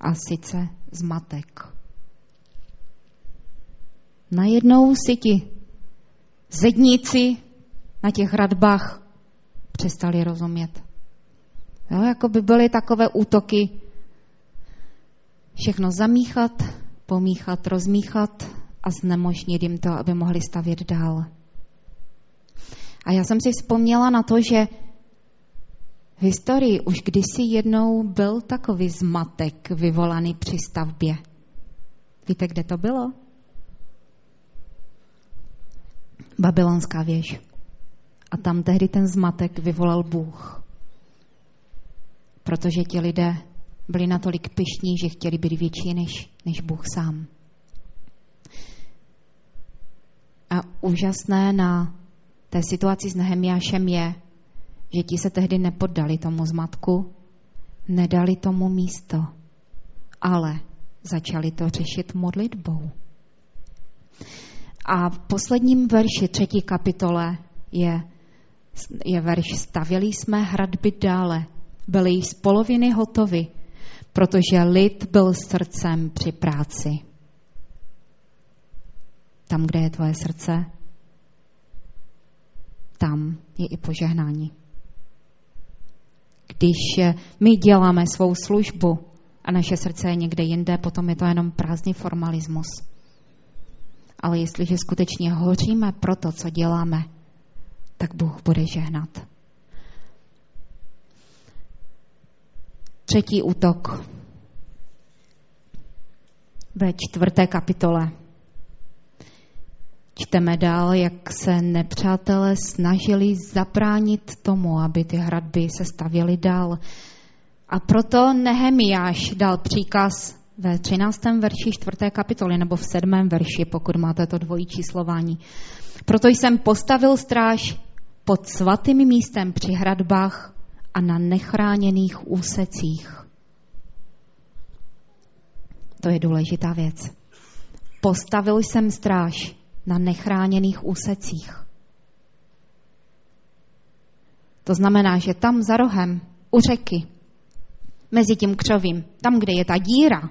a sice zmatek. Najednou si ti zedníci na těch hradbách přestali rozumět. Jo, jako by byly takové útoky všechno zamíchat, pomíchat, rozmíchat a znemožnit jim to, aby mohli stavět dál. A já jsem si vzpomněla na to, že v historii už kdysi jednou byl takový zmatek vyvolaný při stavbě. Víte, kde to bylo? Babylonská věž. A tam tehdy ten zmatek vyvolal Bůh. Protože ti lidé byli natolik pyšní, že chtěli být větší než, než Bůh sám. A úžasné na té situaci s Nehemiášem je, že ti se tehdy nepoddali tomu zmatku, nedali tomu místo, ale začali to řešit modlitbou. A v posledním verši třetí kapitole je, je verš Stavěli jsme hradby dále, byly z poloviny hotovy, protože lid byl srdcem při práci. Tam, kde je tvoje srdce, tam je i požehnání. Když my děláme svou službu a naše srdce je někde jinde, potom je to jenom prázdný formalismus. Ale jestliže skutečně hoříme pro to, co děláme, tak Bůh bude žehnat. Třetí útok ve čtvrté kapitole. Čteme dál, jak se nepřátelé snažili zabránit tomu, aby ty hradby se stavěly dál. A proto Nehemiáš dal příkaz ve 13. verši 4. kapitoly nebo v 7. verši, pokud máte to dvojí číslování. Proto jsem postavil stráž pod svatým místem při hradbách a na nechráněných úsecích. To je důležitá věc. Postavil jsem stráž na nechráněných úsecích. To znamená, že tam za rohem, u řeky, mezi tím křovím, tam, kde je ta díra,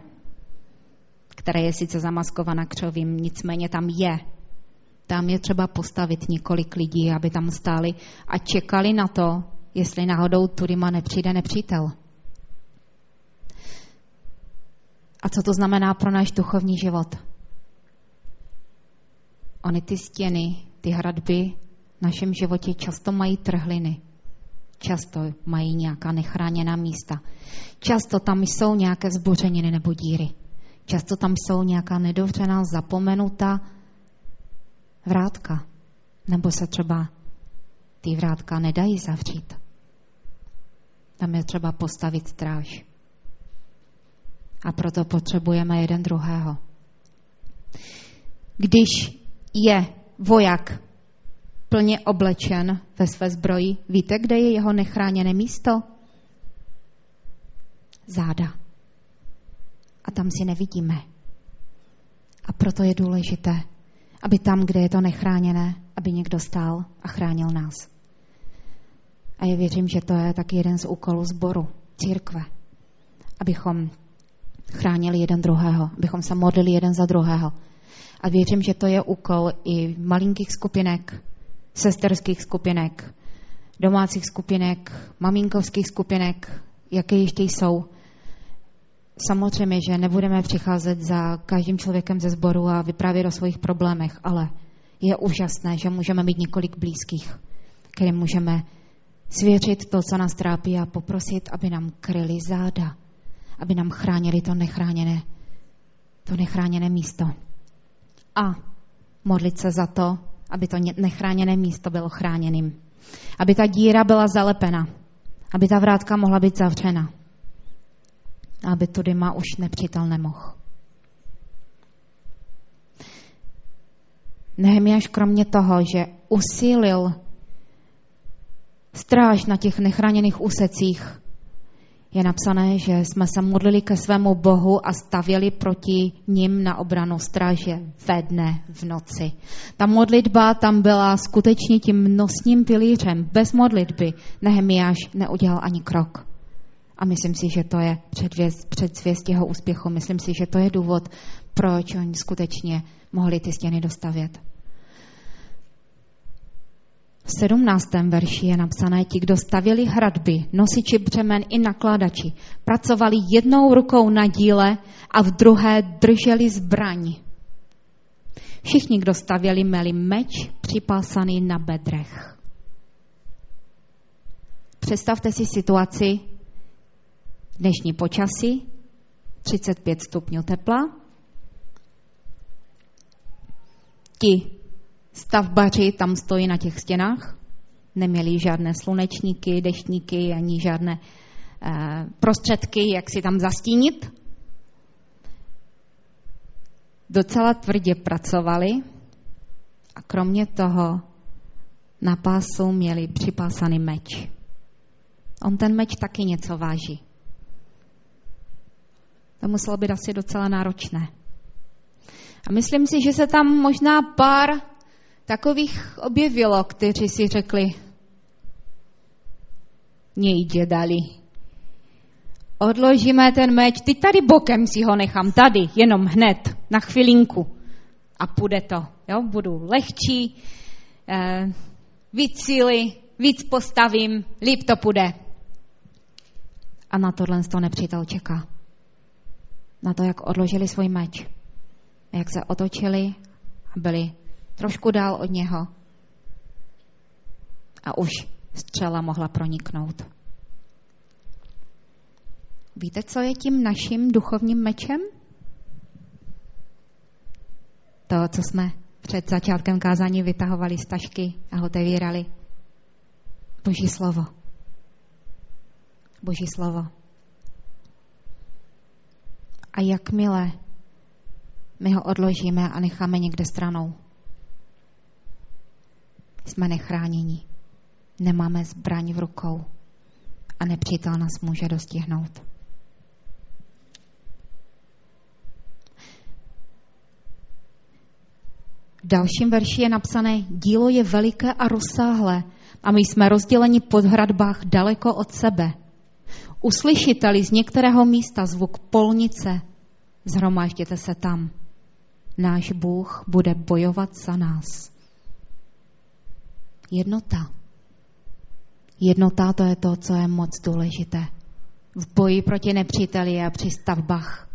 která je sice zamaskovaná křovím, nicméně tam je. Tam je třeba postavit několik lidí, aby tam stáli a čekali na to, jestli náhodou tudyma nepřijde nepřítel. A co to znamená pro náš duchovní život? Ony ty stěny, ty hradby v našem životě často mají trhliny. Často mají nějaká nechráněná místa. Často tam jsou nějaké zbořeniny nebo díry. Často tam jsou nějaká nedovřená, zapomenutá vrátka. Nebo se třeba ty vrátka nedají zavřít. Tam je třeba postavit stráž. A proto potřebujeme jeden druhého. Když je voják plně oblečen ve své zbroji, víte, kde je jeho nechráněné místo? Záda. A tam si nevidíme. A proto je důležité, aby tam, kde je to nechráněné, aby někdo stál a chránil nás. A já věřím, že to je taky jeden z úkolů sboru, církve, abychom chránili jeden druhého, abychom se modlili jeden za druhého. A věřím, že to je úkol i malinkých skupinek, sesterských skupinek, domácích skupinek, maminkovských skupinek, jaké ještě jsou. Samozřejmě, že nebudeme přicházet za každým člověkem ze sboru a vyprávět o svých problémech, ale je úžasné, že můžeme mít několik blízkých, kterým můžeme svěřit to, co nás trápí a poprosit, aby nám kryli záda, aby nám chránili to nechráněné, to nechráněné místo. A modlit se za to, aby to nechráněné místo bylo chráněným. Aby ta díra byla zalepena. Aby ta vrátka mohla být zavřena. Aby tudy má už nepřítel nemohl. Nehemiáš kromě toho, že usílil stráž na těch nechráněných úsecích, je napsané, že jsme se modlili ke svému Bohu a stavěli proti ním na obranu stráže ve dne, v noci. Ta modlitba tam byla skutečně tím nosním pilířem. Bez modlitby Nehemiáš neudělal ani krok. A myslím si, že to je předzvěst jeho úspěchu. Myslím si, že to je důvod, proč oni skutečně mohli ty stěny dostavět. V 17. verši je napsané, ti, kdo stavěli hradby, nosiči břemen i nakládači, pracovali jednou rukou na díle a v druhé drželi zbraň. Všichni, kdo stavěli, měli meč připásaný na bedrech. představte si situaci dnešní počasí, 35 stupňů tepla. Ti stavbaři tam stojí na těch stěnách, neměli žádné slunečníky, deštníky ani žádné eh, prostředky, jak si tam zastínit. Docela tvrdě pracovali a kromě toho na pásu měli připásaný meč. On ten meč taky něco váží. To muselo být asi docela náročné. A myslím si, že se tam možná pár takových objevilo, kteří si řekli, nejde dali. Odložíme ten meč, ty tady bokem si ho nechám, tady, jenom hned, na chvilinku. A půjde to, jo, budu lehčí, eh, víc síly, víc postavím, líp to půjde. A na tohle to nepřítel čeká. Na to, jak odložili svůj meč. Jak se otočili a byli trošku dál od něho. A už střela mohla proniknout. Víte, co je tím naším duchovním mečem? To, co jsme před začátkem kázání vytahovali z tašky a otevírali. Boží slovo. Boží slovo. A jakmile my ho odložíme a necháme někde stranou, jsme nechráněni. Nemáme zbraň v rukou a nepřítel nás může dostihnout. V dalším verši je napsané, dílo je veliké a rozsáhlé a my jsme rozděleni pod hradbách daleko od sebe. Uslyšiteli z některého místa zvuk polnice, zhromážděte se tam. Náš Bůh bude bojovat za nás. Jednota. Jednota to je to, co je moc důležité. V boji proti nepříteli a při stavbách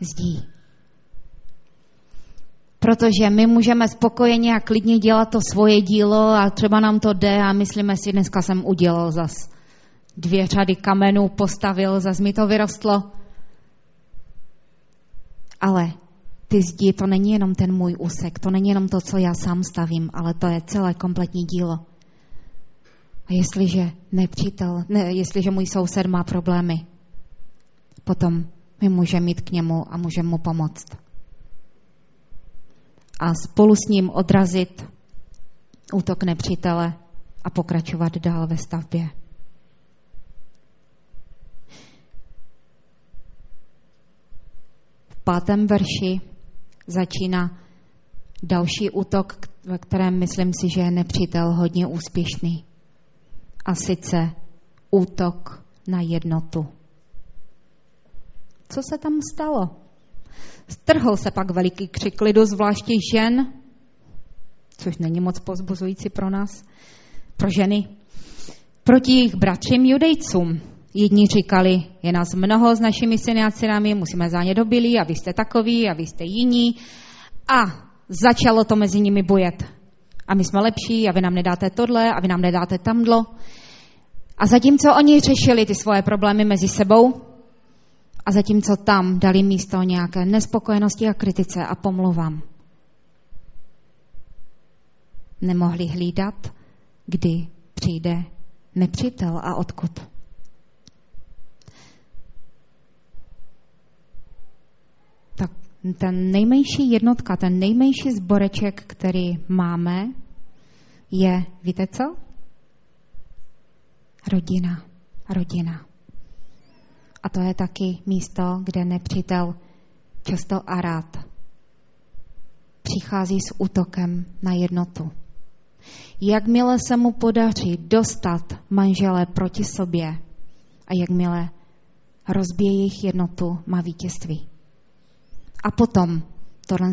zdí. Protože my můžeme spokojeně a klidně dělat to svoje dílo a třeba nám to jde a myslíme si, dneska jsem udělal zas dvě řady kamenů, postavil, zas mi to vyrostlo. Ale ty zdi, to není jenom ten můj úsek, to není jenom to, co já sám stavím, ale to je celé kompletní dílo. A jestliže nepřítel, ne, jestliže můj soused má problémy, potom my můžeme mít k němu a můžeme mu pomoct. A spolu s ním odrazit útok nepřítele a pokračovat dál ve stavbě. Pátém verši začíná další útok, ve kterém myslím si, že je nepřítel hodně úspěšný. A sice útok na jednotu. Co se tam stalo? Strhl se pak veliký křik lidu, zvláště žen, což není moc pozbuzující pro nás, pro ženy, proti jejich bratřím judejcům. Jedni říkali, je nás mnoho s našimi syny a dcerami, musíme za ně dobili a vy jste takoví a vy jste jiní. A začalo to mezi nimi bojet. A my jsme lepší a vy nám nedáte tohle a vy nám nedáte tamdlo. A zatímco oni řešili ty svoje problémy mezi sebou a zatímco tam dali místo nějaké nespokojenosti a kritice a pomluvám, nemohli hlídat, kdy přijde nepřítel a odkud. Ten nejmenší jednotka, ten nejmenší zboreček, který máme, je, víte co? Rodina. Rodina. A to je taky místo, kde nepřítel často a rád přichází s útokem na jednotu. Jakmile se mu podaří dostat manžele proti sobě a jakmile rozbije jejich jednotu, má vítězství. A potom tohle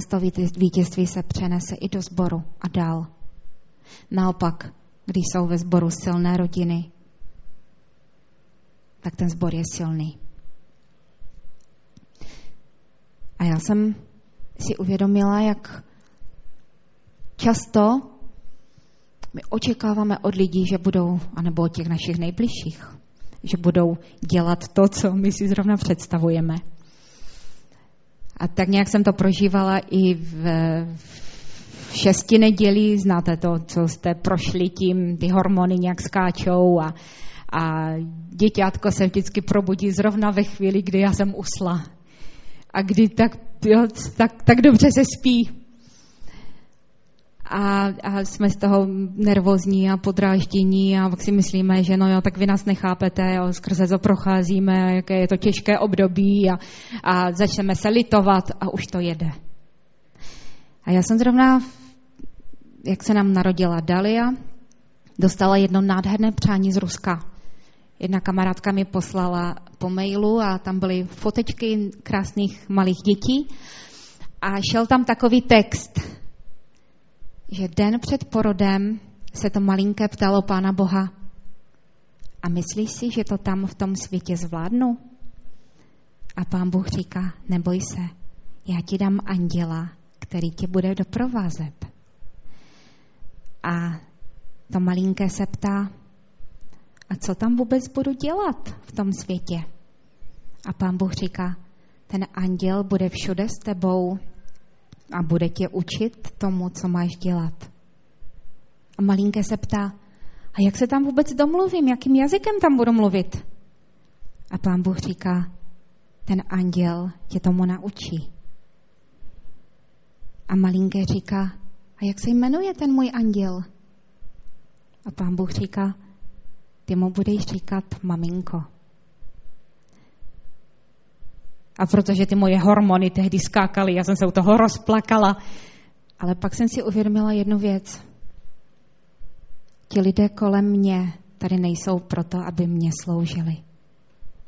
vítězství se přenese i do sboru a dál. Naopak, když jsou ve sboru silné rodiny, tak ten sbor je silný. A já jsem si uvědomila, jak často My očekáváme od lidí, že budou, anebo od těch našich nejbližších, že budou dělat to, co my si zrovna představujeme. A tak nějak jsem to prožívala i v, v šesti nedělí, znáte to, co jste prošli tím, ty hormony nějak skáčou a, a děťátko se vždycky probudí zrovna ve chvíli, kdy já jsem usla. A kdy tak, jo, tak, tak dobře se spí a, a jsme z toho nervózní a podráždění a pak si myslíme, že no jo, tak vy nás nechápete, jo, skrze to procházíme, jaké je to těžké období a, a začneme se litovat a už to jede. A já jsem zrovna, jak se nám narodila Dalia, dostala jedno nádherné přání z Ruska. Jedna kamarádka mi poslala po mailu a tam byly fotečky krásných malých dětí a šel tam takový text – že den před porodem se to malinké ptalo Pána Boha. A myslíš si, že to tam v tom světě zvládnu? A pán Bůh říká, neboj se, já ti dám anděla, který tě bude doprovázet. A to malinké se ptá, a co tam vůbec budu dělat v tom světě? A pán Bůh říká, ten anděl bude všude s tebou, a bude tě učit tomu, co máš dělat. A malinké se ptá, a jak se tam vůbec domluvím, jakým jazykem tam budu mluvit? A pán Bůh říká, ten anděl tě tomu naučí. A malinké říká, a jak se jmenuje ten můj anděl? A pán Bůh říká, ty mu budeš říkat maminko. A protože ty moje hormony tehdy skákaly, já jsem se u toho rozplakala. Ale pak jsem si uvědomila jednu věc. Ti lidé kolem mě tady nejsou proto, aby mě sloužili.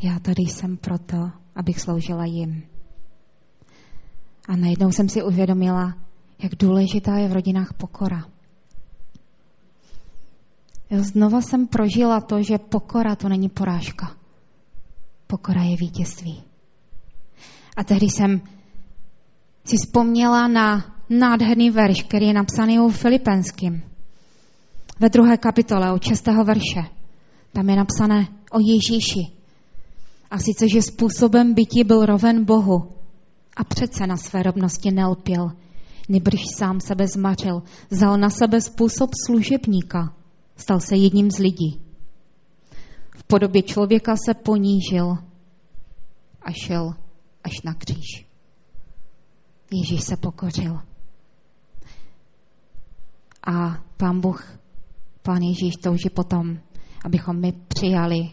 Já tady jsem proto, abych sloužila jim. A najednou jsem si uvědomila, jak důležitá je v rodinách pokora. Já znova jsem prožila to, že pokora to není porážka. Pokora je vítězství. A tehdy jsem si vzpomněla na nádherný verš, který je napsaný u Filipenským. Ve druhé kapitole od šestého verše. Tam je napsané o Ježíši. A sice, že způsobem bytí byl roven Bohu a přece na své rovnosti nelpěl, nebrž sám sebe zmařil, vzal na sebe způsob služebníka, stal se jedním z lidí. V podobě člověka se ponížil a šel až na kříž. Ježíš se pokořil. A pán Bůh, pán Ježíš touží potom, abychom my přijali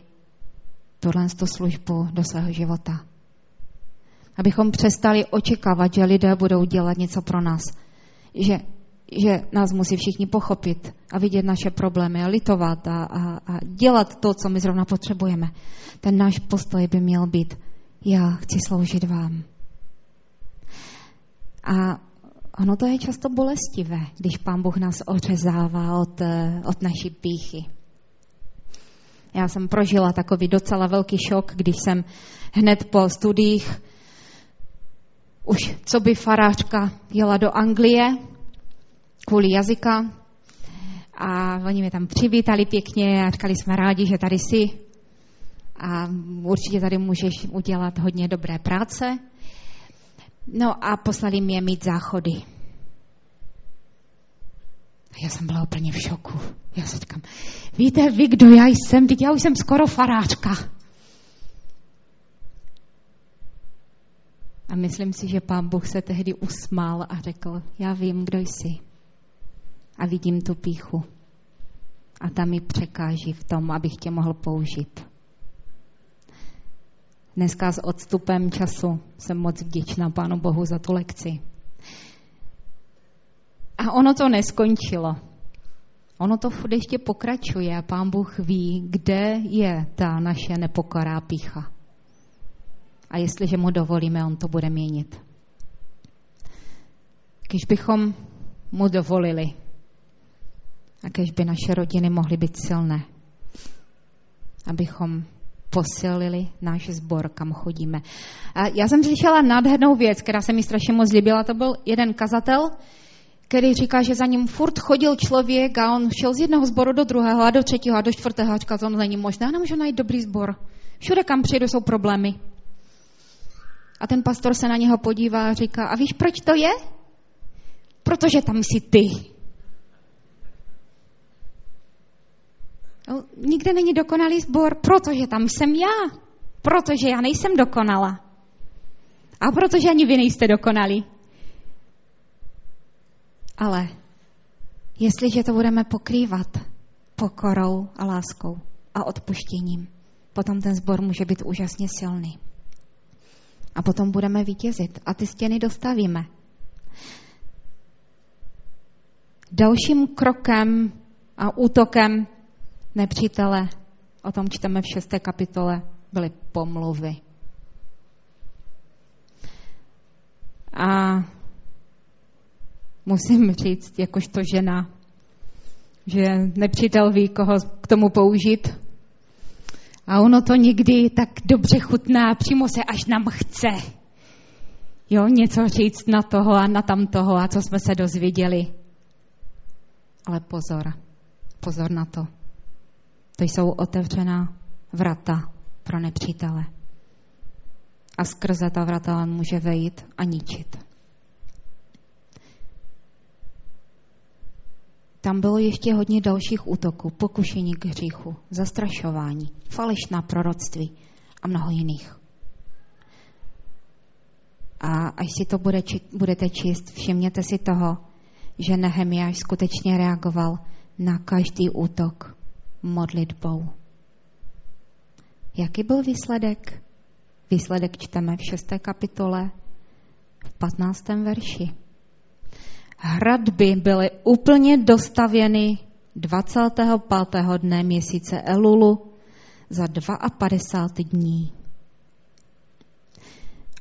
tuhle službu do svého života. Abychom přestali očekávat, že lidé budou dělat něco pro nás. Že, že nás musí všichni pochopit a vidět naše problémy a litovat a, a, a dělat to, co my zrovna potřebujeme. Ten náš postoj by měl být já chci sloužit vám. A ono to je často bolestivé, když pán Bůh nás ořezává od, eh, od naší píchy. Já jsem prožila takový docela velký šok, když jsem hned po studiích už co by farářka jela do Anglie kvůli jazyka a oni mě tam přivítali pěkně a říkali jsme rádi, že tady jsi a určitě tady můžeš udělat hodně dobré práce. No a poslali mě mít záchody. A já jsem byla úplně v šoku. Já se říkám, víte vy, kdo já jsem? Teď já už jsem skoro faráčka. A myslím si, že pán Bůh se tehdy usmál a řekl, já vím, kdo jsi. A vidím tu píchu. A tam mi překáží v tom, abych tě mohl použít. Dneska s odstupem času jsem moc vděčná Pánu Bohu za tu lekci. A ono to neskončilo. Ono to furt ještě pokračuje a Pán Bůh ví, kde je ta naše nepokorá pícha. A jestliže mu dovolíme, on to bude měnit. Když bychom mu dovolili a když by naše rodiny mohly být silné, abychom posilili náš sbor, kam chodíme. Já jsem slyšela nádhernou věc, která se mi strašně moc líbila. To byl jeden kazatel, který říká, že za ním furt chodil člověk a on šel z jednoho sboru do druhého a do třetího a do čtvrtého a říkal, to není možné, já nemůžu najít dobrý sbor. Všude, kam přijdu, jsou problémy. A ten pastor se na něho podívá a říká, a víš, proč to je? Protože tam jsi ty. Nikde není dokonalý sbor, protože tam jsem já. Protože já nejsem dokonala. A protože ani vy nejste dokonalí. Ale jestliže to budeme pokrývat pokorou a láskou a odpuštěním, potom ten sbor může být úžasně silný. A potom budeme vítězit a ty stěny dostavíme. Dalším krokem a útokem nepřítele, o tom čteme v šesté kapitole, byly pomluvy. A musím říct, jakožto žena, že nepřítel ví, koho k tomu použít. A ono to někdy tak dobře chutná, přímo se až nám chce. Jo, něco říct na toho a na tamtoho a co jsme se dozvěděli. Ale pozor, pozor na to. To jsou otevřená vrata pro nepřítele. A skrze ta vrata on může vejít a ničit. Tam bylo ještě hodně dalších útoků, pokušení k hříchu, zastrašování, falešná proroctví a mnoho jiných. A až si to bude, či, budete číst, všimněte si toho, že Nehemiáš skutečně reagoval na každý útok modlitbou. Jaký byl výsledek? Výsledek čteme v 6. kapitole v 15. verši. Hradby byly úplně dostavěny 25. dne měsíce Elulu za 52 dní.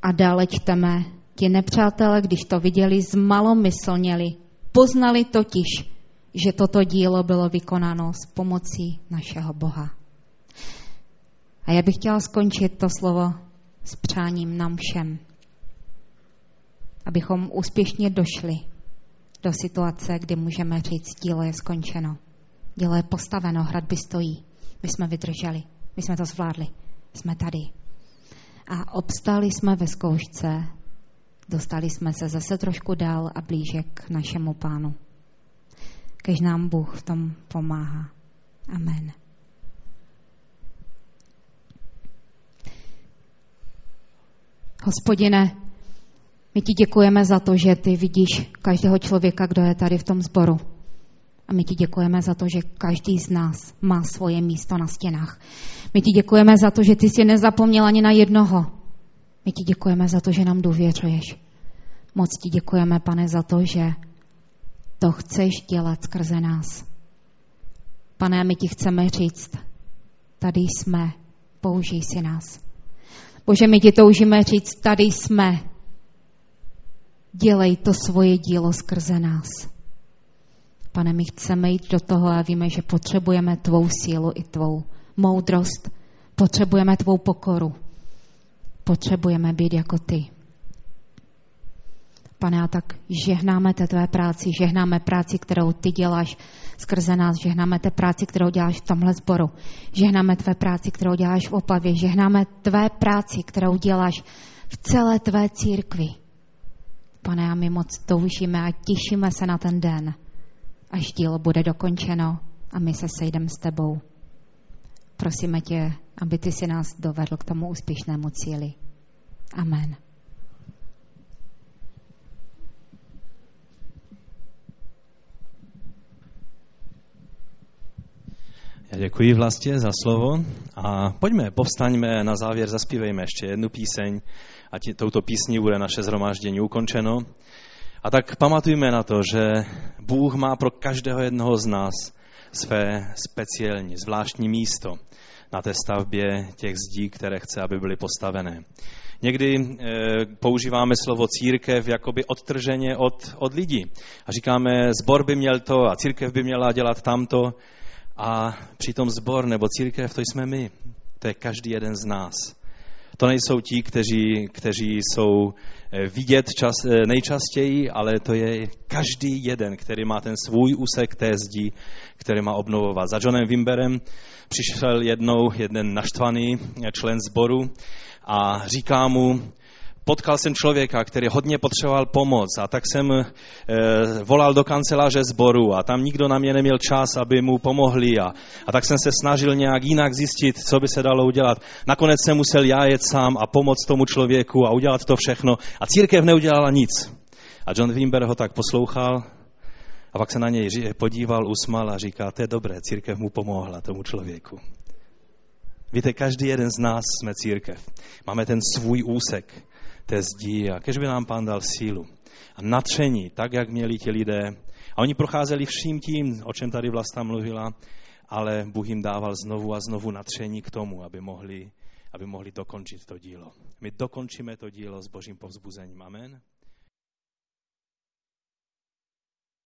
A dále čteme, ti nepřátelé, když to viděli, zmalomyslněli. Poznali totiž, že toto dílo bylo vykonáno s pomocí našeho Boha. A já bych chtěla skončit to slovo s přáním nám všem, abychom úspěšně došli do situace, kdy můžeme říct, dílo je skončeno. Dílo je postaveno, hradby stojí. My jsme vydrželi, my jsme to zvládli, jsme tady. A obstáli jsme ve zkoušce, dostali jsme se zase trošku dál a blíže k našemu pánu. Kež nám Bůh v tom pomáhá. Amen. Hospodine, my ti děkujeme za to, že ty vidíš každého člověka, kdo je tady v tom sboru. A my ti děkujeme za to, že každý z nás má svoje místo na stěnách. My ti děkujeme za to, že ty jsi nezapomněl ani na jednoho. My ti děkujeme za to, že nám důvěřuješ. Moc ti děkujeme, pane, za to, že to chceš dělat skrze nás. Pane, my ti chceme říct, tady jsme, použij si nás. Bože, my ti toužíme říct, tady jsme, dělej to svoje dílo skrze nás. Pane, my chceme jít do toho a víme, že potřebujeme tvou sílu i tvou moudrost, potřebujeme tvou pokoru, potřebujeme být jako ty. Pane, a tak žehnáme té tvé práci, žehnáme práci, kterou ty děláš skrze nás, žehnáme té práci, kterou děláš v tomhle sboru, žehnáme tvé práci, kterou děláš v Opavě, žehnáme tvé práci, kterou děláš v celé tvé církvi. Pane, a my moc toužíme a těšíme se na ten den, až dílo bude dokončeno a my se sejdeme s tebou. Prosíme tě, aby ty si nás dovedl k tomu úspěšnému cíli. Amen. Já děkuji vlastně za slovo a pojďme, povstaňme na závěr, zaspívejme ještě jednu píseň a tí, touto písní bude naše zhromáždění ukončeno. A tak pamatujme na to, že Bůh má pro každého jednoho z nás své speciální, zvláštní místo na té stavbě těch zdí, které chce, aby byly postavené. Někdy e, používáme slovo církev jakoby odtrženě od, od lidí. A říkáme, zbor by měl to a církev by měla dělat tamto. A přitom zbor nebo církev, to jsme my. To je každý jeden z nás. to nejsou ti, kteří, kteří jsou eh, vidět čas, eh, nejčastěji, ale to je každý jeden, který má ten svůj úsek té zdi, který má obnovovat. Za Johnem Wimberem přišel jednou jeden naštvaný člen sboru a říká mu, potkal jsem člověka, který hodně potřeboval pomoc a tak jsem e, volal do kanceláře sboru a tam nikdo na mě neměl čas, aby mu pomohli a, a tak jsem se snažil nějak jinak zjistit, co by se dalo udělat. Nakonec jsem musel já jet sám a pomoct tomu člověku a udělat to všechno a církev neudělala nic. A John Wimber ho tak poslouchal a pak se na něj podíval, usmal a říká, to je dobré, církev mu pomohla tomu člověku. Víte, každý jeden z nás jsme církev. Máme ten svůj úsek té zdi a kež by nám pán dal sílu a natření, tak, jak měli ti lidé. A oni procházeli vším tím, o čem tady Vlasta mluvila, ale Bůh jim dával znovu a znovu natření k tomu, aby mohli, aby mohli dokončit to dílo. My dokončíme to dílo s božím povzbuzením. Amen.